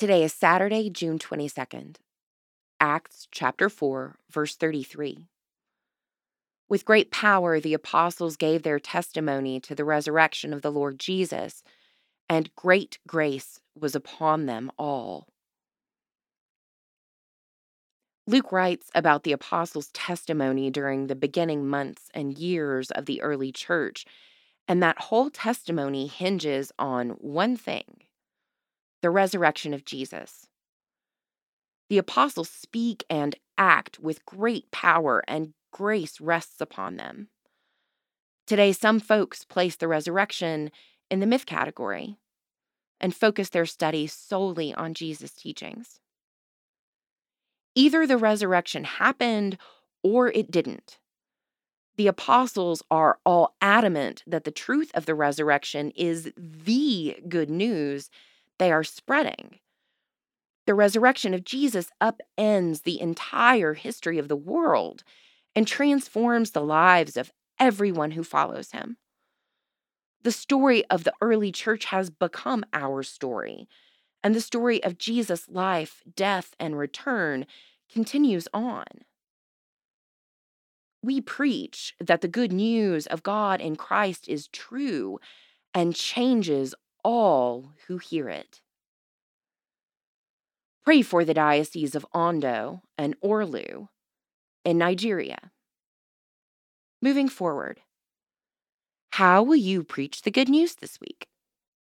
Today is Saturday, June 22nd. Acts chapter 4, verse 33. With great power, the apostles gave their testimony to the resurrection of the Lord Jesus, and great grace was upon them all. Luke writes about the apostles' testimony during the beginning months and years of the early church, and that whole testimony hinges on one thing the resurrection of Jesus. The apostles speak and act with great power, and grace rests upon them. Today, some folks place the resurrection in the myth category and focus their study solely on Jesus' teachings. Either the resurrection happened or it didn't. The apostles are all adamant that the truth of the resurrection is the good news they are spreading. The resurrection of Jesus upends the entire history of the world and transforms the lives of everyone who follows him. The story of the early church has become our story, and the story of Jesus' life, death, and return continues on. We preach that the good news of God in Christ is true and changes all who hear it. Pray for the Diocese of Ondo and Orlu in Nigeria. Moving forward, how will you preach the good news this week?